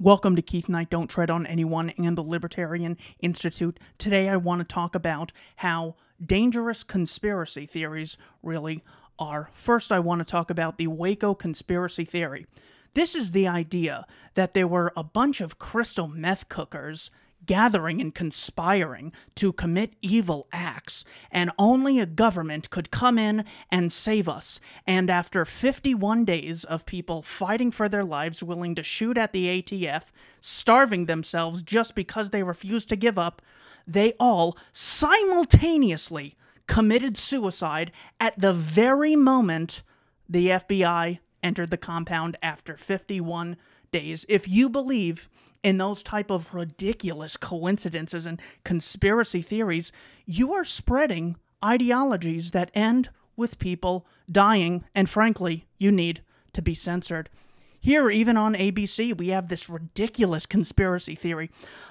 Welcome to Keith Knight Don't Tread on Anyone and the Libertarian Institute. Today I want to talk about how dangerous conspiracy theories really are. First, I want to talk about the Waco conspiracy theory. This is the idea that there were a bunch of crystal meth cookers gathering and conspiring to commit evil acts, and only a government could come in and save us. And after 51 days of people fighting for their lives, willing to shoot at the ATF, starving themselves just because they refused to give up, they all simultaneously committed suicide at the very moment the FBI entered the compound after 51 days. If you believe in those type of ridiculous coincidences and conspiracy theories, you are spreading ideologies that end with people dying, and frankly, you need to be censored. Here, even on ABC, we have this ridiculous conspiracy theory.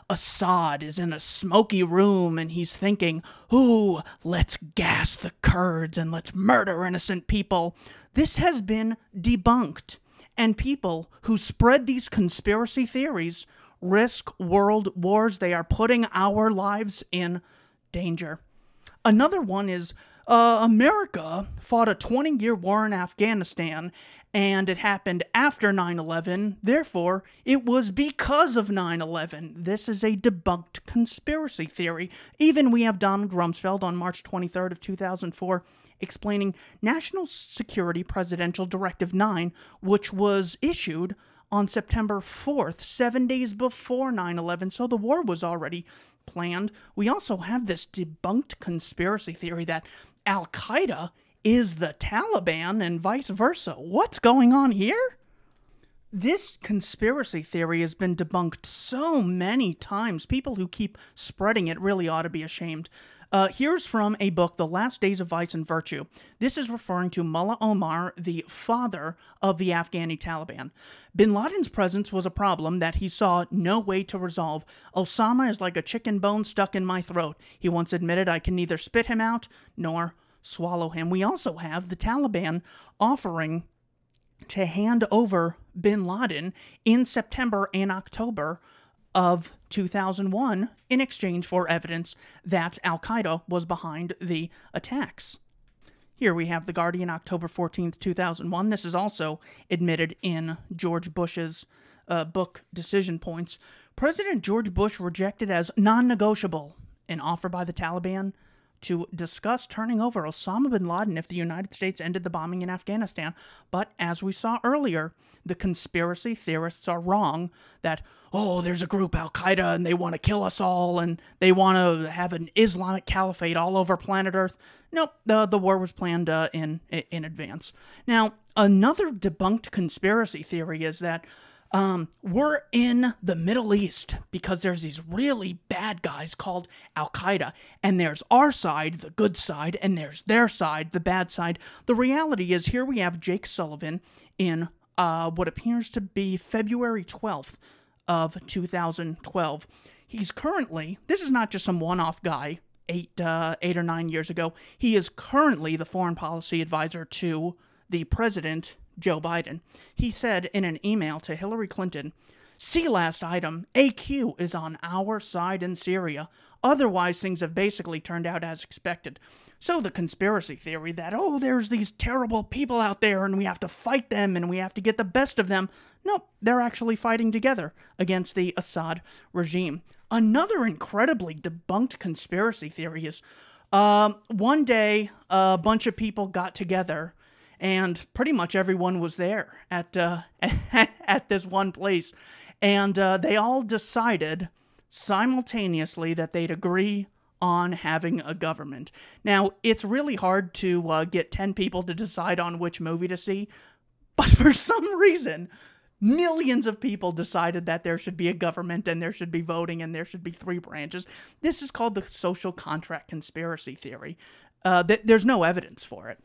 Assad is in a smoky room and he's thinking, Ooh, let's gas the Kurds and let's murder innocent people. This has been debunked. And people who spread these conspiracy theories risk world wars. They are putting our lives in danger. Another one is uh, America fought a 20 year war in Afghanistan and it happened after 9 11. Therefore, it was because of 9 11. This is a debunked conspiracy theory. Even we have Donald Rumsfeld on March 23rd of 2004 explaining National Security Presidential Directive 9, which was issued on September 4th, seven days before 9 11, so the war was already planned. We also have this debunked conspiracy theory that Al Qaeda is the Taliban and vice versa. What's going on here? This conspiracy theory has been debunked so many times. People who keep spreading it really ought to be ashamed. Uh, here's from a book, The Last Days of Vice and Virtue. This is referring to Mullah Omar, the father of the Afghani Taliban. Bin Laden's presence was a problem that he saw no way to resolve. Osama is like a chicken bone stuck in my throat. He once admitted I can neither spit him out nor swallow him. We also have the Taliban offering to hand over bin Laden in September and October of 2001 in exchange for evidence that Al Qaeda was behind the attacks. Here we have The Guardian, October 14th, 2001. This is also admitted in George Bush's uh, book, Decision Points. President George Bush rejected as non negotiable an offer by the Taliban to discuss turning over Osama bin Laden if the United States ended the bombing in Afghanistan. But as we saw earlier, the conspiracy theorists are wrong that, oh, there's a group, Al Qaeda, and they want to kill us all, and they want to have an Islamic caliphate all over planet Earth. Nope, the, the war was planned uh, in, in advance. Now, another debunked conspiracy theory is that um, we're in the Middle East because there's these really bad guys called Al Qaeda, and there's our side, the good side, and there's their side, the bad side. The reality is, here we have Jake Sullivan in uh, what appears to be February 12th of 2012. He's currently, this is not just some one off guy eight, uh, eight or nine years ago. He is currently the foreign policy advisor to the president Joe Biden. He said in an email to Hillary Clinton, See last item, AQ is on our side in Syria. Otherwise, things have basically turned out as expected. So the conspiracy theory that, oh, there's these terrible people out there and we have to fight them and we have to get the best of them. No, they're actually fighting together against the Assad regime. Another incredibly debunked conspiracy theory is um, one day a bunch of people got together and pretty much everyone was there at uh, at this one place, and uh, they all decided simultaneously that they'd agree on having a government. Now, it's really hard to uh, get 10 people to decide on which movie to see, but for some reason, millions of people decided that there should be a government and there should be voting and there should be three branches. This is called the social contract conspiracy theory. Uh, th- there's no evidence for it.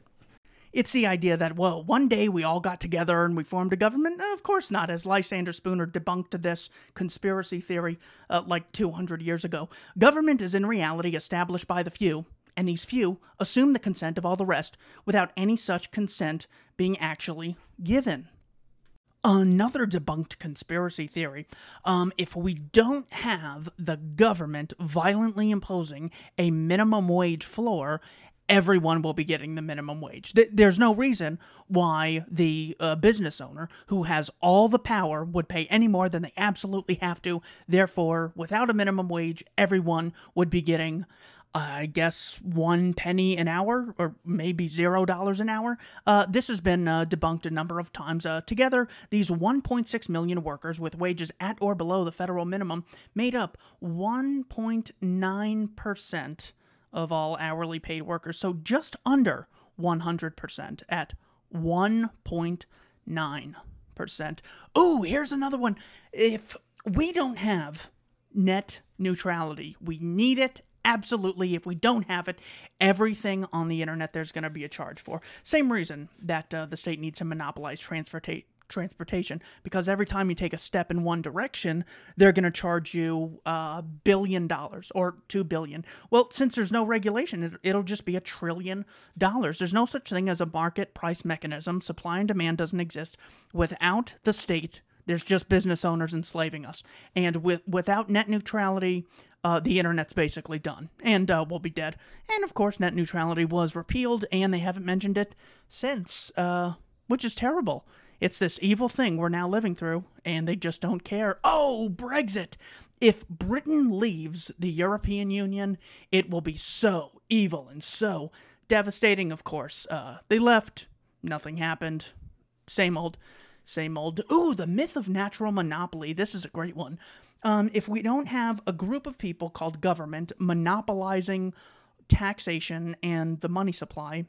It's the idea that, well, one day we all got together and we formed a government. Of course not, as Lysander Spooner debunked this conspiracy theory uh, like 200 years ago. Government is in reality established by the few, and these few assume the consent of all the rest without any such consent being actually given. another debunked conspiracy theory. Um, if we don't have the government violently imposing a minimum wage floor, everyone will be getting the minimum wage. There's no reason why the uh, business owner who has all the power would pay any more than they absolutely have to. Therefore, without a minimum wage, everyone would be getting I guess one penny an hour or maybe zero dollars an hour. Uh, this has been uh, debunked a number of times. Uh, together, these 1.6 million workers with wages at or below the federal minimum made up 1.9% of all hourly paid workers. So just under 100% at 1.9%. Oh, here's another one. If we don't have net neutrality, we need it absolutely if we don't have it everything on the internet there's going to be a charge for same reason that uh, the state needs to monopolize transporta- transportation because every time you take a step in one direction they're going to charge you a uh, billion dollars or two billion. Well since there's no regulation it, it'll just be a trillion dollars. There's no such thing as a market price mechanism. Supply and demand doesn't exist. Without the state there's just business owners enslaving us. And with without net neutrality uh, the internet's basically done and uh, will be dead. And of course, net neutrality was repealed, and they haven't mentioned it since, uh, which is terrible. It's this evil thing we're now living through, and they just don't care. Oh, Brexit! If Britain leaves the European Union, it will be so evil and so devastating, of course. Uh, they left, nothing happened. Same old, same old. Ooh, the myth of natural monopoly. This is a great one um, if we don't have a group of people called government monopolizing taxation and the money supply,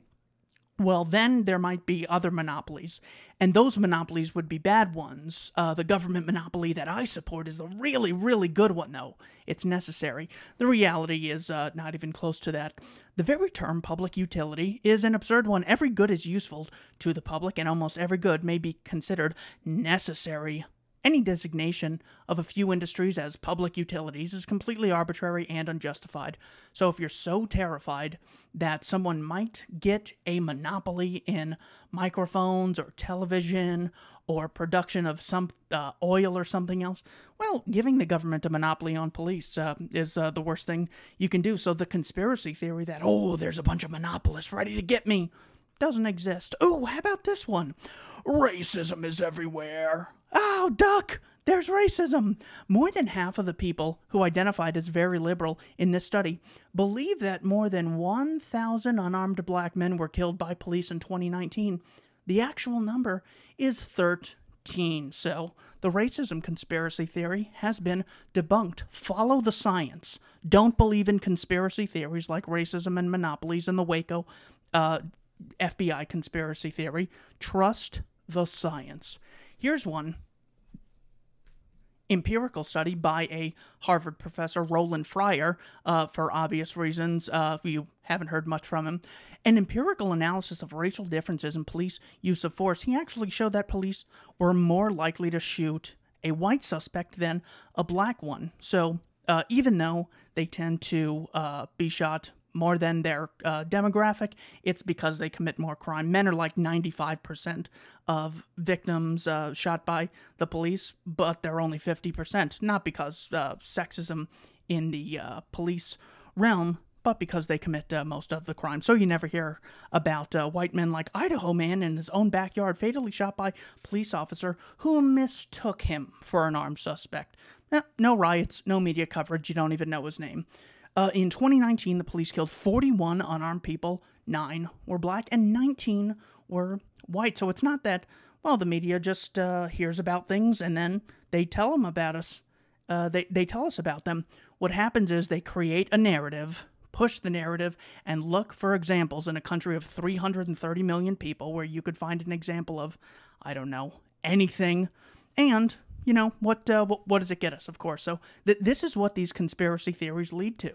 well, then there might be other monopolies, and those monopolies would be bad ones. Uh, the government monopoly that I support is a really, really good one, though. It's necessary. The reality is uh, not even close to that. The very term public utility is an absurd one. Every good is useful to the public, and almost every good may be considered necessary any designation of a few industries as public utilities is completely arbitrary and unjustified. So, if you're so terrified that someone might get a monopoly in microphones or television or production of some uh, oil or something else, well, giving the government a monopoly on police uh, is uh, the worst thing you can do. So, the conspiracy theory that, oh, there's a bunch of monopolists ready to get me doesn't exist. Oh, how about this one? Racism is everywhere. Oh, Duck! There's racism. More than half of the people who identified as very liberal in this study believe that more than 1,000 unarmed black men were killed by police in 2019. The actual number is 13. So, the racism conspiracy theory has been debunked. Follow the science. Don't believe in conspiracy theories like racism and monopolies and the Waco uh, FBI conspiracy theory. Trust the science. Here's one empirical study by a Harvard professor, Roland Fryer, uh, for obvious reasons. Uh, you haven't heard much from him. An empirical analysis of racial differences in police use of force. He actually showed that police were more likely to shoot a white suspect than a black one. So uh, even though they tend to uh, be shot more than their uh, demographic, it's because they commit more crime. Men are like 95% of victims uh, shot by the police, but they're only 50%. Not because uh, sexism in the uh, police realm, but because they commit uh, most of the crime. So you never hear about uh, white men like Idaho man in his own backyard fatally shot by police officer who mistook him for an armed suspect. Eh, no riots, no media coverage, you don't even know his name. Uh, in 2019, the police killed 41 unarmed people, nine were black, and 19 were white. So it's not that, well, the media just uh, hears about things and then they tell them about us. Uh, they, they tell us about them. What happens is they create a narrative, push the narrative, and look for examples in a country of 330 million people where you could find an example of, I don't know, anything. And you know what, uh, what, what does it get us of course so th- this is what these conspiracy theories lead to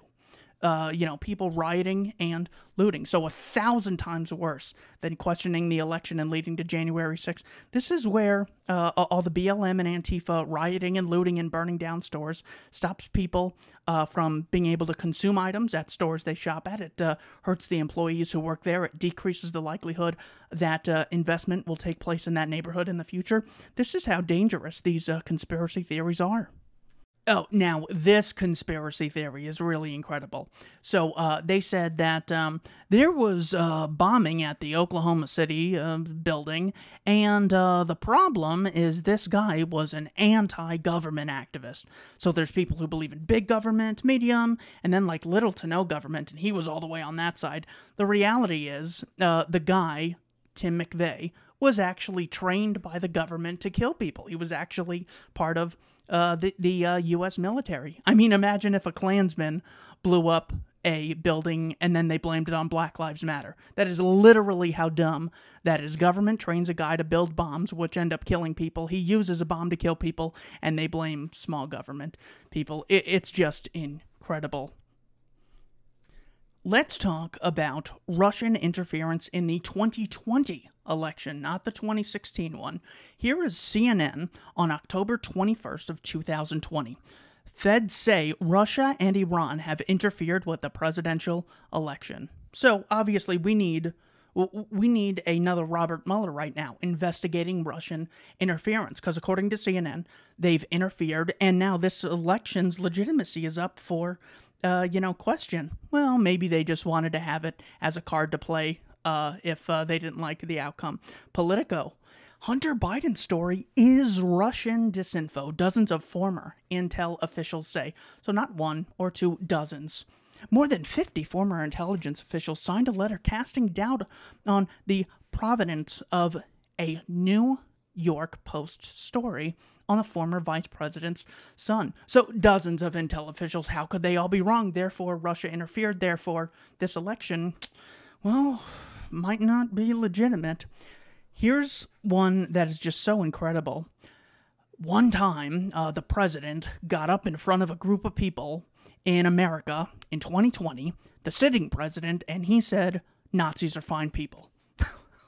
uh, you know, people rioting and looting. So a thousand times worse than questioning the election and leading to January 6th. This is where uh, all the BLM and Antifa rioting and looting and burning down stores stops people uh, from being able to consume items at stores they shop at. It uh, hurts the employees who work there. It decreases the likelihood that uh, investment will take place in that neighborhood in the future. This is how dangerous these uh, conspiracy theories are. Oh, now this conspiracy theory is really incredible. So uh, they said that um, there was uh, bombing at the Oklahoma City uh, building, and uh, the problem is this guy was an anti-government activist. So there's people who believe in big government, medium, and then like little to no government, and he was all the way on that side. The reality is, uh, the guy Tim McVeigh was actually trained by the government to kill people. He was actually part of uh, the the uh, U.S. military. I mean, imagine if a Klansman blew up a building and then they blamed it on Black Lives Matter. That is literally how dumb that is. Government trains a guy to build bombs, which end up killing people. He uses a bomb to kill people, and they blame small government people. It, it's just incredible. Let's talk about Russian interference in the 2020 election, not the 2016 one. Here is CNN on October 21st of 2020. Feds say Russia and Iran have interfered with the presidential election. So obviously we need we need another Robert Mueller right now investigating Russian interference because according to CNN, they've interfered and now this election's legitimacy is up for uh, you know, question. Well, maybe they just wanted to have it as a card to play uh, if uh, they didn't like the outcome. Politico. Hunter Biden's story is Russian disinfo, dozens of former intel officials say. So, not one or two, dozens. More than 50 former intelligence officials signed a letter casting doubt on the provenance of a New York Post story on the former vice president's son. So, dozens of intel officials, how could they all be wrong? Therefore, Russia interfered. Therefore, this election, well, might not be legitimate. Here's one that is just so incredible. One time, uh, the president got up in front of a group of people in America in 2020, the sitting president, and he said, Nazis are fine people.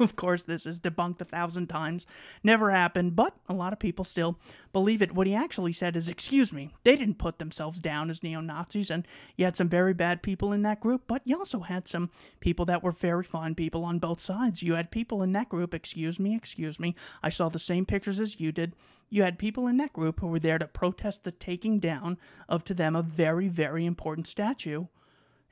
Of course, this is debunked a thousand times. Never happened, but a lot of people still believe it. What he actually said is, Excuse me, they didn't put themselves down as neo Nazis, and you had some very bad people in that group, but you also had some people that were very fine people on both sides. You had people in that group, excuse me, excuse me. I saw the same pictures as you did. You had people in that group who were there to protest the taking down of, to them, a very, very important statue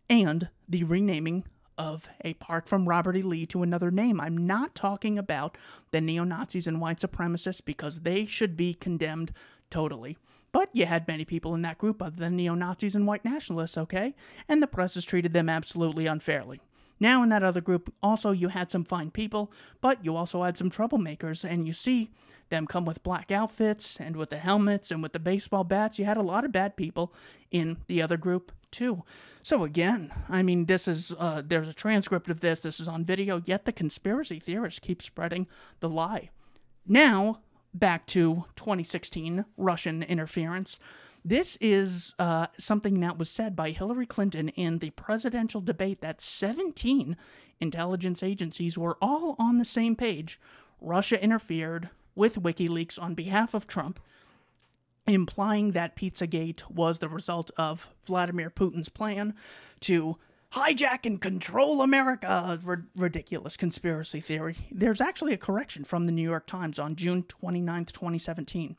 and the renaming of a park from Robert E. Lee to another name. I'm not talking about the neo Nazis and white supremacists because they should be condemned totally. But you had many people in that group other than neo Nazis and white nationalists, okay? And the press has treated them absolutely unfairly. Now, in that other group, also you had some fine people, but you also had some troublemakers, and you see them come with black outfits and with the helmets and with the baseball bats. You had a lot of bad people in the other group, too. So again, I mean, this is uh, there's a transcript of this. This is on video. Yet the conspiracy theorists keep spreading the lie. Now back to 2016 Russian interference. This is uh, something that was said by Hillary Clinton in the presidential debate that 17 intelligence agencies were all on the same page. Russia interfered with WikiLeaks on behalf of Trump implying that Pizzagate was the result of Vladimir Putin's plan to hijack and control America. R- ridiculous conspiracy theory. There's actually a correction from the New York Times on June 29, 2017.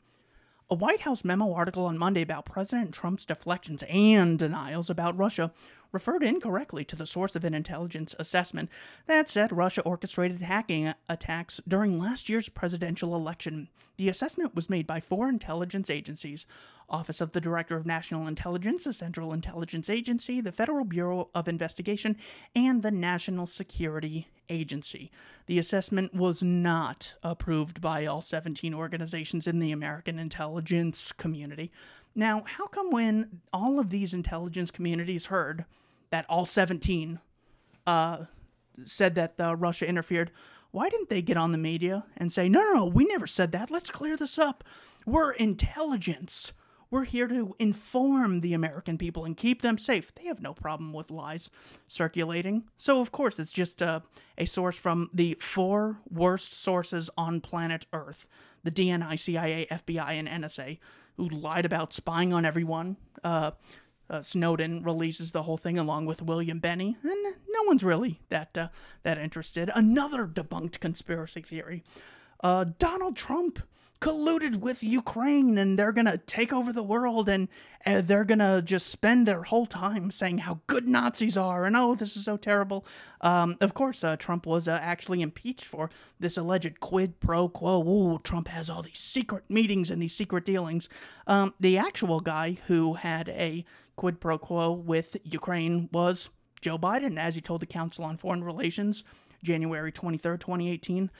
A White House memo article on Monday about President Trump's deflections and denials about Russia referred incorrectly to the source of an intelligence assessment that said Russia orchestrated hacking attacks during last year's presidential election. The assessment was made by four intelligence agencies Office of the Director of National Intelligence, the Central Intelligence Agency, the Federal Bureau of Investigation, and the National Security Agency. The assessment was not approved by all 17 organizations in the American intelligence community. Now, how come when all of these intelligence communities heard that all 17 uh, said that uh, Russia interfered, why didn't they get on the media and say, no, no, no, we never said that. Let's clear this up. We're intelligence. We're here to inform the American people and keep them safe. They have no problem with lies circulating. So, of course, it's just uh, a source from the four worst sources on planet Earth the DNI, CIA, FBI, and NSA, who lied about spying on everyone. Uh, uh, Snowden releases the whole thing along with William Binney, and no one's really that uh, that interested. Another debunked conspiracy theory: uh, Donald Trump colluded with Ukraine and they're going to take over the world and uh, they're going to just spend their whole time saying how good Nazis are and oh, this is so terrible. Um, of course, uh, Trump was uh, actually impeached for this alleged quid pro quo. Ooh, Trump has all these secret meetings and these secret dealings. Um, the actual guy who had a quid pro quo with Ukraine was Joe Biden, as he told the Council on Foreign Relations January 23rd, 2018.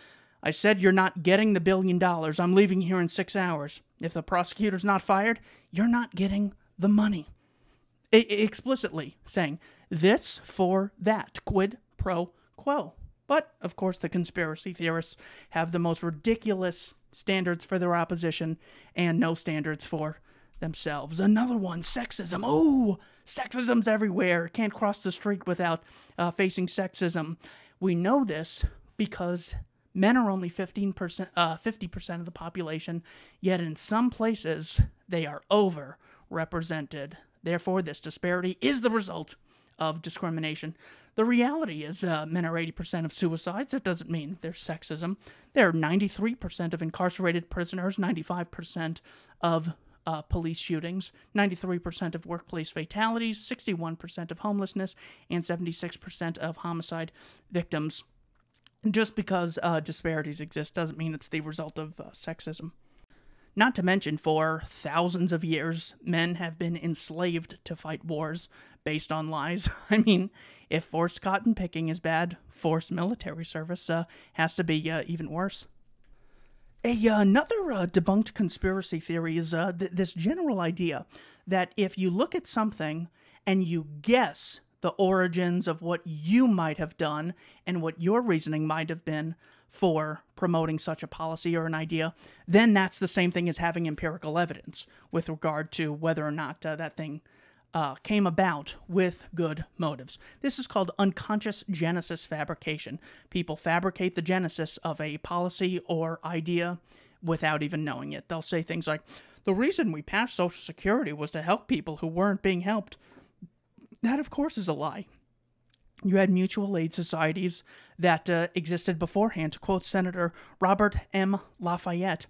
I said you're not getting the billion dollars. I'm leaving here in six hours. If the prosecutor's not fired, you're not getting the money. I- explicitly saying this for that, quid pro quo. But, of course, the conspiracy theorists have the most ridiculous standards for their opposition and no standards for themselves. Another one, sexism. Oh, sexism's everywhere. Can't cross the street without uh, facing sexism. We know this because Men are only 15%, uh, 50% of the population, yet in some places they are overrepresented. Therefore, this disparity is the result of discrimination. The reality is, uh, men are 80% of suicides. That doesn't mean there's sexism. There are 93% of incarcerated prisoners, 95% of uh, police shootings, 93% of workplace fatalities, 61% of homelessness, and 76% of homicide victims just because uh, disparities exist doesn't mean it's the result of uh, sexism. Not to mention, for thousands of years, men have been enslaved to fight wars based on lies. I mean, if forced cotton picking is bad, forced military service uh, has to be uh, even worse. A, uh, another uh, debunked conspiracy theory is th- this general idea that if you look at something and you guess the origins of what you might have done and what your reasoning might have been for promoting such a policy or an idea, then that's the same thing as having empirical evidence with regard to whether or not uh, that thing uh, came about with good motives. This is called unconscious genesis fabrication. People fabricate the genesis of a policy or idea without even knowing it. They'll say things like, the reason we passed Social Security was to help people who weren't being helped. That, of course, is a lie. You had mutual aid societies that uh, existed beforehand. To quote Senator Robert M. La Follette,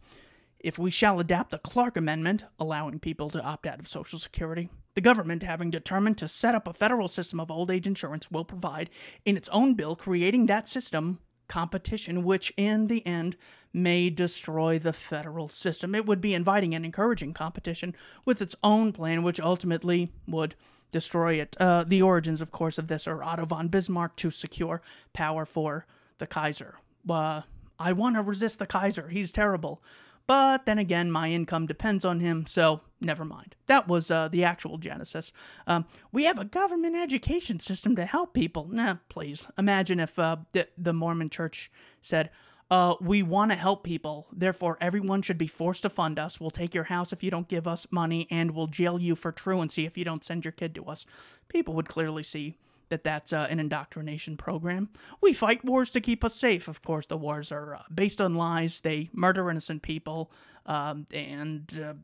if we shall adapt the Clark Amendment, allowing people to opt out of Social Security, the government, having determined to set up a federal system of old age insurance, will provide, in its own bill creating that system, competition, which in the end may destroy the federal system. It would be inviting and encouraging competition with its own plan, which ultimately would destroy it. Uh, the origins, of course, of this are Otto von Bismarck to secure power for the Kaiser. Uh, I want to resist the Kaiser. He's terrible. But then again, my income depends on him, so never mind. That was uh, the actual genesis. Um, we have a government education system to help people. Nah, please. Imagine if uh, the, the Mormon church said, uh, we want to help people. Therefore, everyone should be forced to fund us. We'll take your house if you don't give us money, and we'll jail you for truancy if you don't send your kid to us. People would clearly see that that's uh, an indoctrination program. We fight wars to keep us safe. Of course, the wars are uh, based on lies. They murder innocent people um, and uh,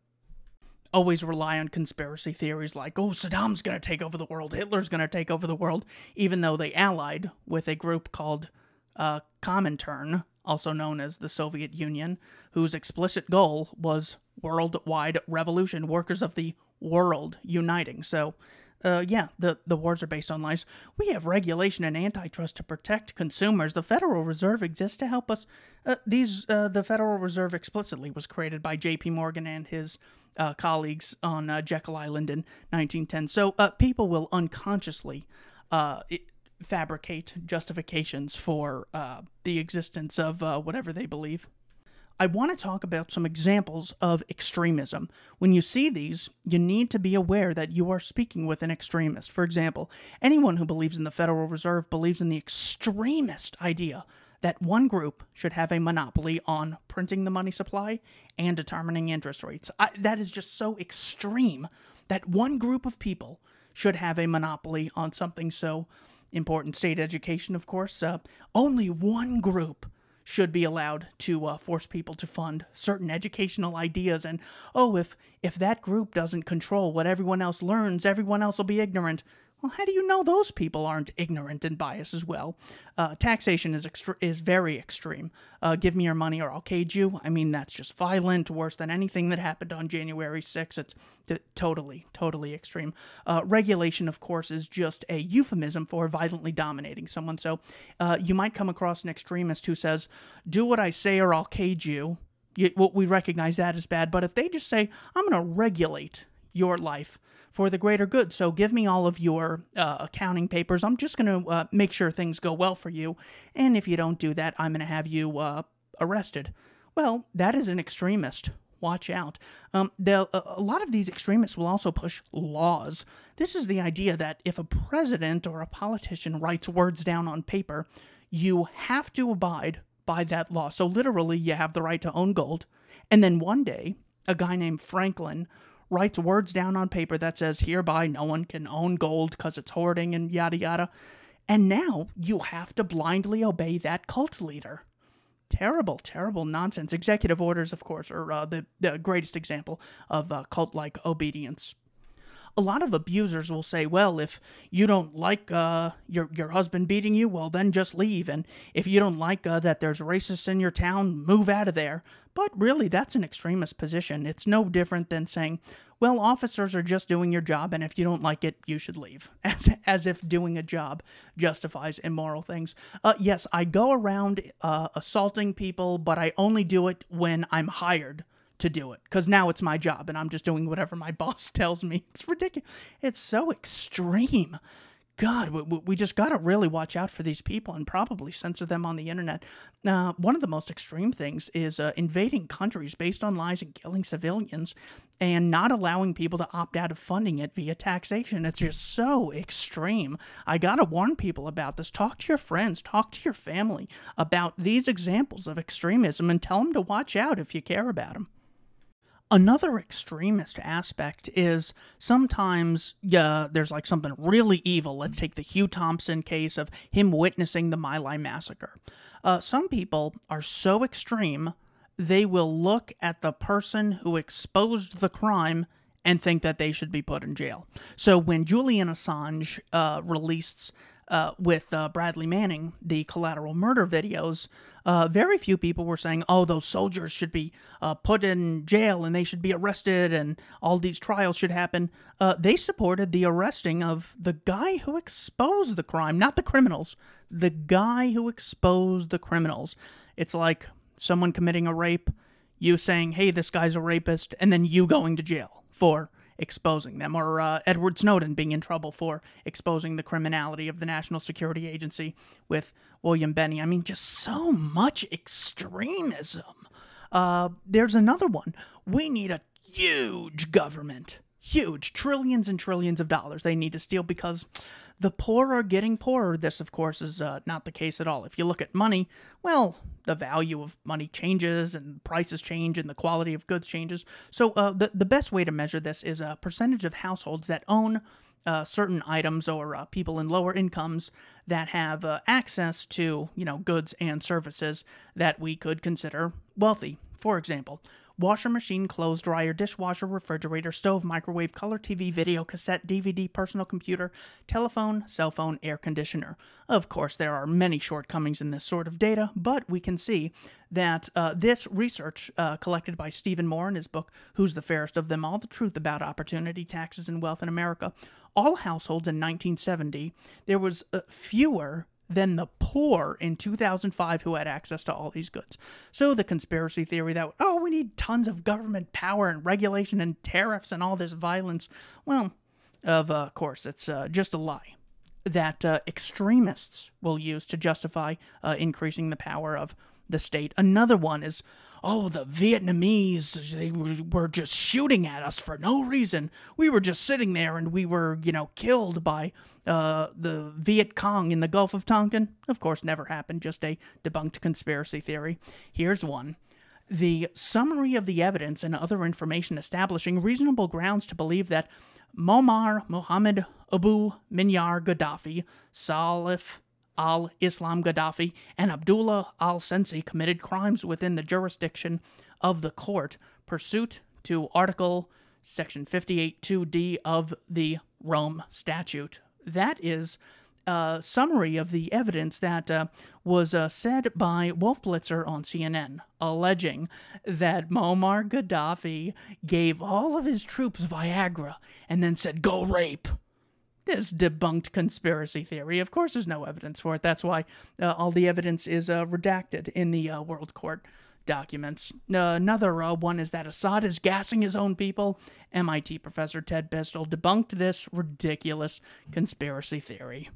always rely on conspiracy theories like, oh, Saddam's going to take over the world, Hitler's going to take over the world, even though they allied with a group called uh, Comintern, also known as the Soviet Union, whose explicit goal was worldwide revolution, workers of the world uniting. So, uh, yeah, the, the wars are based on lies. We have regulation and antitrust to protect consumers. The Federal Reserve exists to help us. Uh, these uh, the Federal Reserve explicitly was created by J.P. Morgan and his uh, colleagues on uh, Jekyll Island in 1910. So uh, people will unconsciously it, fabricate justifications for uh, the existence of uh, whatever they believe. I want to talk about some examples of extremism. When you see these, you need to be aware that you are speaking with an extremist. For example, anyone who believes in the Federal Reserve believes in the extremist idea that one group should have a monopoly on printing the money supply and determining interest rates. I, that is just so extreme that one group of people should have a monopoly on something so important. State education, of course. Uh, only one group should be allowed to uh, force people to fund certain educational ideas and oh if if that group doesn't control what everyone else learns everyone else will be ignorant well, how do you know those people aren't ignorant and biased as well? Uh, taxation is extre- is very extreme. Uh, give me your money or I'll cage you. I mean, that's just violent, worse than anything that happened on January 6th. It's t- totally, totally extreme. Uh, regulation, of course, is just a euphemism for violently dominating someone. So uh, you might come across an extremist who says, "Do what I say or I'll cage you." you we recognize that as bad, but if they just say, "I'm going to regulate your life," for the greater good. So give me all of your uh, accounting papers. I'm just going to uh, make sure things go well for you. And if you don't do that, I'm going to have you uh, arrested. Well, that is an extremist. Watch out. Um, a lot of these extremists will also push laws. This is the idea that if a president or a politician writes words down on paper, you have to abide by that law. So literally, you have the right to own gold. And then one day, a guy named Franklin writes words down on paper that says, hereby no one can own gold because it's hoarding and yada yada. And now you have to blindly obey that cult leader. Terrible, terrible nonsense. Executive orders, of course, are uh, the, the greatest example of uh, cult like obedience a lot of abusers will say, well, if you don't like uh, your your husband beating you, well, then just leave. And if you don't like uh, that there's racists in your town, move out of there. But really, that's an extremist position. It's no different than saying, well, officers are just doing your job, and if you don't like it, you should leave. As, as if doing a job justifies immoral things. Uh, yes, I go around uh, assaulting people, but I only do it when I'm hired to do it because now it's my job and I'm just doing whatever my boss tells me. It's ridiculous. It's so extreme. God, we, we just got to really watch out for these people and probably censor them on the internet. Uh, one of the most extreme things is uh, invading countries based on lies and killing civilians and not allowing people to opt out of funding it via taxation. It's just so extreme. I got to warn people about this. Talk to your friends, talk to your family about these examples of extremism and tell them to watch out if you care about them. Another extremist aspect is sometimes yeah, there's like something really evil. Let's take the Hugh Thompson case of him witnessing the My Lai massacre. Uh, some people are so extreme, they will look at the person who exposed the crime and think that they should be put in jail. So when Julian Assange uh, released uh, with uh, Bradley Manning, the collateral murder videos, uh, very few people were saying, oh, those soldiers should be uh, put in jail and they should be arrested and all these trials should happen. Uh, they supported the arresting of the guy who exposed the crime, not the criminals, the guy who exposed the criminals. It's like someone committing a rape, you saying, hey, this guy's a rapist, and then you going to jail for exposing them, or uh, Edward Snowden being in trouble for exposing the criminality of the National Security Agency with William Binney. I mean, just so much extremism. Uh, there's another one. We need a huge government. Huge. Trillions and trillions of dollars they need to steal because the poor are getting poorer. This, of course, is uh, not the case at all. If you look at money, well, the value of money changes and prices change and the quality of goods changes. So, uh, the, the best way to measure this is a percentage of households that own uh, certain items or uh, people in lower incomes that have uh, access to, you know, goods and services that we could consider wealthy. For example, washer machine, clothes dryer, dishwasher, refrigerator, stove, microwave, color TV, video, cassette, DVD, personal computer, telephone, cell phone, air conditioner. Of course, there are many shortcomings in this sort of data, but we can see that uh, this research uh, collected by Stephen Moore in his book, Who's the Fairest of Them All? The Truth About Opportunity, Taxes, and Wealth in America, all households in 1970, there was uh, fewer than the poor in 2005 who had access to all these goods. So the conspiracy theory that, oh, we need tons of government power and regulation and tariffs and all this violence, well, of uh, course, it's uh, just a lie that uh, extremists will use to justify uh, increasing the power of the state. Another one is, oh, the Vietnamese, they were just shooting at us for no reason. We were just sitting there and we were, you know, killed by uh, the Viet Cong in the Gulf of Tonkin. Of course, never happened, just a debunked conspiracy theory. Here's one. The summary of the evidence and other information establishing reasonable grounds to believe that Muammar Mohammed Abu Minyar Gaddafi, Saif al Islam Gaddafi and Abdullah al Senussi committed crimes within the jurisdiction of the court, pursuant to Article Section 58.2d of the Rome Statute. That is a summary of the evidence that uh, was uh, said by Wolf Blitzer on CNN, alleging that Muammar Gaddafi gave all of his troops Viagra and then said, Go rape this debunked conspiracy theory. Of course, there's no evidence for it. That's why uh, all the evidence is uh, redacted in the uh, World Court documents. Uh, another uh, one is that Assad is gassing his own people. MIT professor Ted Postol debunked this ridiculous conspiracy theory.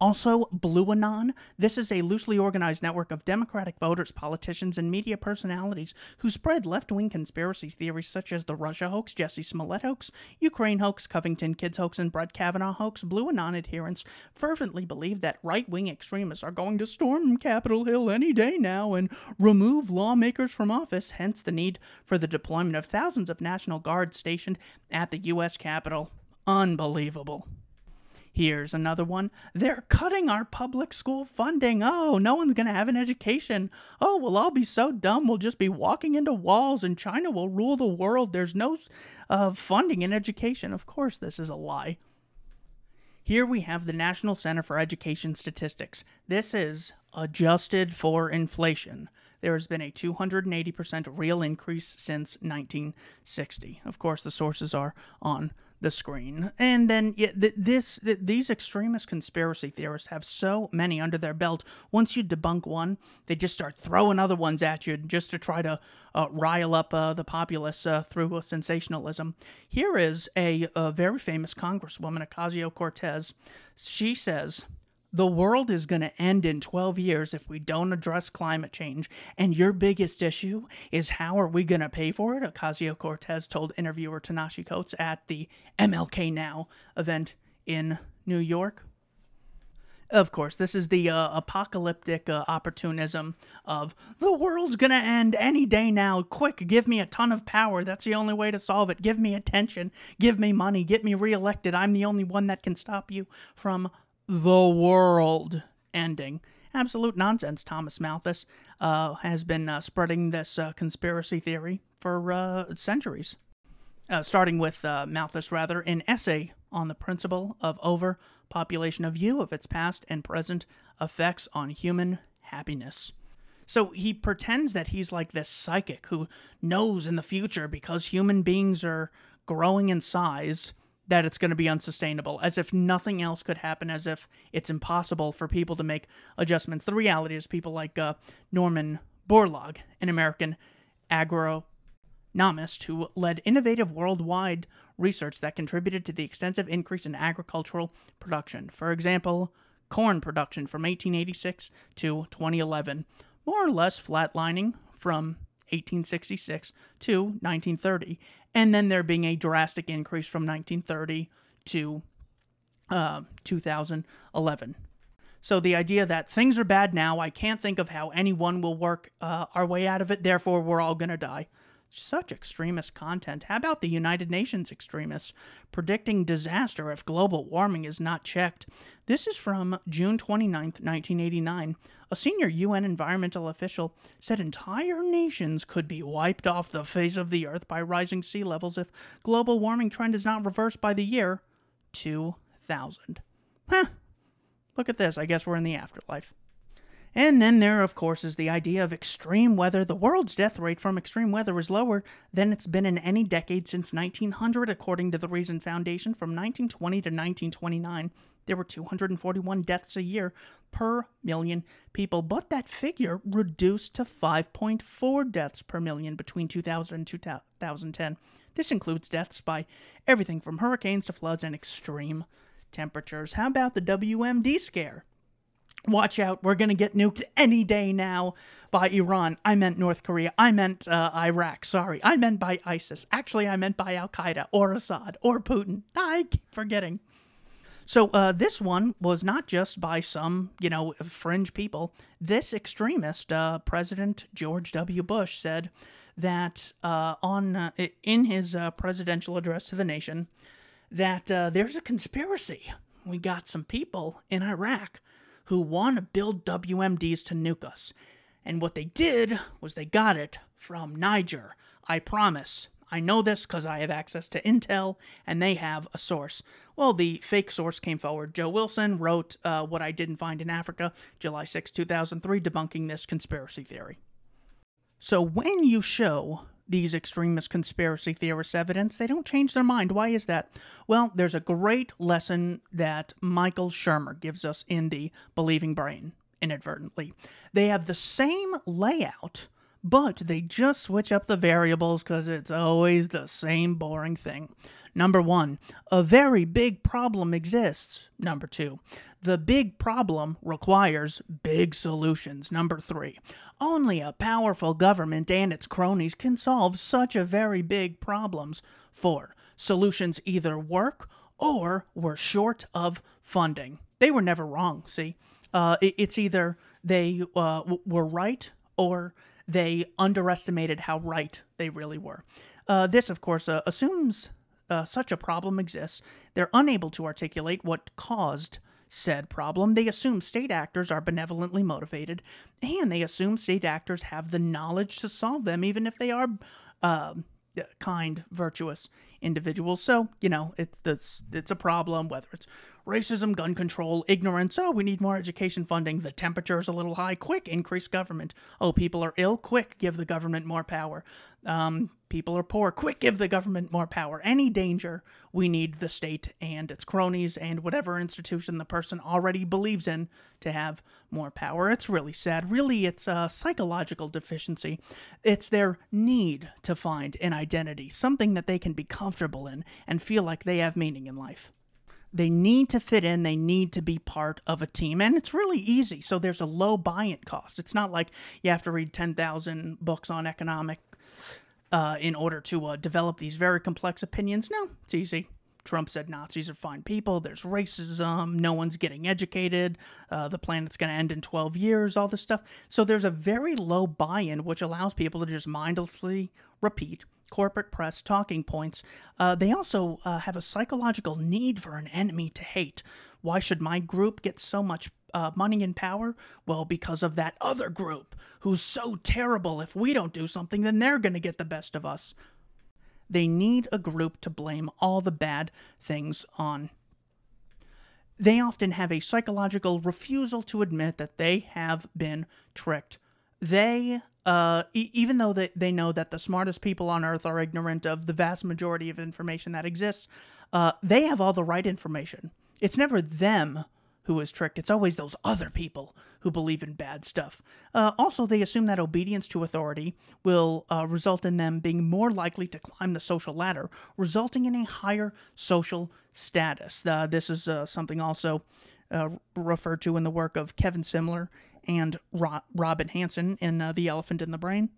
Also, Blue Anon. This is a loosely organized network of Democratic voters, politicians, and media personalities who spread left wing conspiracy theories such as the Russia hoax, Jussie Smollett hoax, Ukraine hoax, Covington Kids hoax, and Brett Kavanaugh hoax. Blue Anon adherents fervently believe that right wing extremists are going to storm Capitol Hill any day now and remove lawmakers from office, hence the need for the deployment of thousands of National Guards stationed at the U.S. Capitol. Unbelievable. Here's another one. They're cutting our public school funding. Oh, no one's going to have an education. Oh, we'll all be so dumb. We'll just be walking into walls and China will rule the world. There's no uh, funding in education. Of course, this is a lie. Here we have the National Center for Education Statistics. This is adjusted for inflation. There has been a 280% real increase since 1960. Of course, the sources are on the screen. And then yeah, th- this th- these extremist conspiracy theorists have so many under their belt. Once you debunk one, they just start throwing other ones at you just to try to uh, rile up uh, the populace uh, through sensationalism. Here is a, a very famous Congresswoman, Ocasio Cortez. She says the world is going to end in 12 years if we don't address climate change. And your biggest issue is how are we going to pay for it? Ocasio Cortez told interviewer Ta-Nehisi Coates at the MLK Now event in New York. Of course, this is the uh, apocalyptic uh, opportunism of the world's gonna end any day now. Quick, give me a ton of power. That's the only way to solve it. Give me attention. Give me money. Get me reelected. I'm the only one that can stop you from the world ending. Absolute nonsense. Thomas Malthus uh, has been uh, spreading this uh, conspiracy theory for uh, centuries. Uh, starting with uh, Malthus, rather, an essay on the principle of overpopulation, a view of its past and present effects on human happiness. So he pretends that he's like this psychic who knows in the future because human beings are growing in size that it's going to be unsustainable, as if nothing else could happen, as if it's impossible for people to make adjustments. The reality is, people like uh, Norman Borlaug, an American agronomist who led innovative worldwide research that contributed to the extensive increase in agricultural production. For example, corn production from 1886 to 2011, more or less flatlining from 1866 to 1930, and then there being a drastic increase from 1930 to uh, 2011. So the idea that things are bad now, I can't think of how anyone will work uh, our way out of it, therefore we're all going to die. Such extremist content. How about the United Nations extremists predicting disaster if global warming is not checked? This is from June 29, 1989. A senior UN environmental official said entire nations could be wiped off the face of the earth by rising sea levels if global warming trend is not reversed by the year 2000. Huh. Look at this. I guess we're in the afterlife. And then there, of course, is the idea of extreme weather. The world's death rate from extreme weather is lower than it's been in any decade since 1900, according to the Reason Foundation. From 1920 to 1929, there were 241 deaths a year per million people, but that figure reduced to 5.4 deaths per million between 2000 and 2010. This includes deaths by everything from hurricanes to floods and extreme temperatures. How about the WMD scare? Watch out, we're going to get nuked any day now by Iran. I meant North Korea. I meant uh, Iraq. Sorry. I meant by ISIS. Actually, I meant by Al Qaeda or Assad or Putin. I keep forgetting. So, uh, this one was not just by some, you know, fringe people. This extremist, uh, President George W. Bush, said that uh, on uh, in his uh, presidential address to the nation that there's a conspiracy. We got some people in Iraq who want to build WMDs to nuke us. And what they did was they got it from Niger. I promise. I know this because I have access to intel and they have a source. Well, the fake source came forward. Joe Wilson wrote uh, What I Didn't Find in Africa, July 6, 2003, debunking this conspiracy theory. So when you show these extremist conspiracy theorists evidence, they don't change their mind. Why is that? Well, there's a great lesson that Michael Shermer gives us in the Believing Brain, inadvertently. They have the same layout, but they just switch up the variables because it's always the same boring thing. Number one, a very big problem exists. Number two, the big problem requires big solutions. Number three, only a powerful government and its cronies can solve such a very big problems. Four, solutions either work or we're short of funding. They were never wrong, see? Uh, it's either they uh, were right or they underestimated how right they really were. Uh, this, of course, uh, assumes uh, such a problem exists. They're unable to articulate what caused said problem. They assume state actors are benevolently motivated, and they assume state actors have the knowledge to solve them, even if they are uh, kind, virtuous individuals. So, you know, it's, it's, it's a problem, whether it's racism, gun control, ignorance. Oh, we need more education funding. The temperature is a little high. Quick, increase government. Oh, people are ill. Quick, give the government more power. Um, people are poor. Quick, give the government more power. Any danger, we need the state and its cronies and whatever institution the person already believes in to have more power. It's really sad. Really, it's a psychological deficiency. It's their need to find an identity, something that they can be comfortable in and feel like they have meaning in life. They need to fit in, they need to be part of a team. And it's really easy. So there's a low buy in cost. It's not like you have to read 10,000 books on economic uh, in order to uh, develop these very complex opinions. No, it's easy. Trump said Nazis are fine people. There's racism. No one's getting educated. Uh, the planet's going to end in 12 years, all this stuff. So there's a very low buy in, which allows people to just mindlessly repeat corporate press talking points. Uh, they also uh, have a psychological need for an enemy to hate. Why should my group get so much uh, money and power? Well, because of that other group who's so terrible. If we don't do something, then they're going to get the best of us. They need a group to blame all the bad things on. They often have a psychological refusal to admit that they have been tricked. They uh, e- even though they, they know that the smartest people on earth are ignorant of the vast majority of information that exists, uh, they have all the right information. It's never them who is tricked, it's always those other people who believe in bad stuff. Uh, also, they assume that obedience to authority will uh, result in them being more likely to climb the social ladder, resulting in a higher social status. Uh, this is uh, something also uh, referred to in the work of Kevin Simler and Ro- Robin Hanson in uh, The Elephant in the Brain.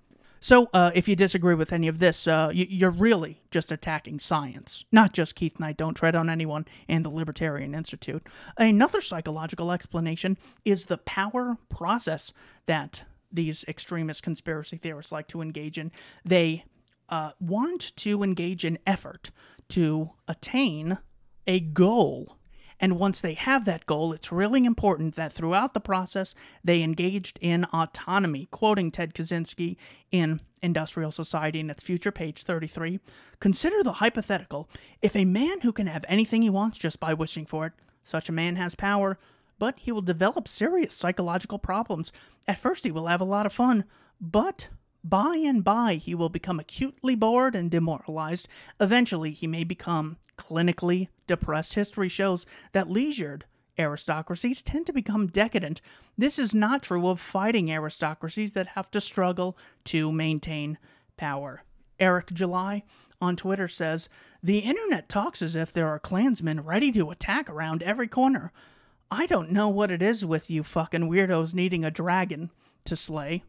So, uh, if you disagree with any of this, uh, you're really just attacking science, not just Keith Knight, Don't Tread on Anyone, and the Libertarian Institute. Another psychological explanation is the power process that these extremist conspiracy theorists like to engage in. They uh, want to engage in effort to attain a goal and once they have that goal, it's really important that throughout the process they engaged in autonomy. Quoting Ted Kaczynski in Industrial Society in its future, page 33 Consider the hypothetical. If a man who can have anything he wants just by wishing for it, such a man has power, but he will develop serious psychological problems. At first, he will have a lot of fun, but by and by, he will become acutely bored and demoralized. Eventually, he may become clinically depressed. History shows that leisured aristocracies tend to become decadent. This is not true of fighting aristocracies that have to struggle to maintain power. Eric July on Twitter says The internet talks as if there are Klansmen ready to attack around every corner. I don't know what it is with you fucking weirdos needing a dragon to slay.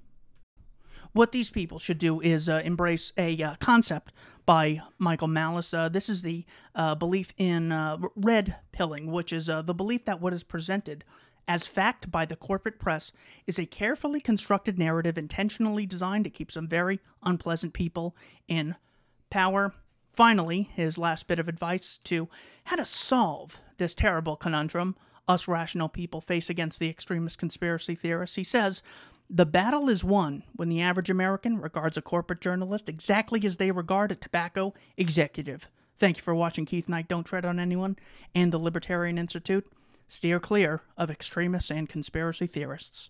What these people should do is uh, embrace a uh, concept by Michael Malice. Uh, this is the uh, belief in uh, red pilling, which is uh, the belief that what is presented as fact by the corporate press is a carefully constructed narrative intentionally designed to keep some very unpleasant people in power. Finally, his last bit of advice to how to solve this terrible conundrum us rational people face against the extremist conspiracy theorists. He says, the battle is won when the average American regards a corporate journalist exactly as they regard a tobacco executive. Thank you for watching Keith Knight Don't Tread on Anyone and the Libertarian Institute. Steer clear of extremists and conspiracy theorists.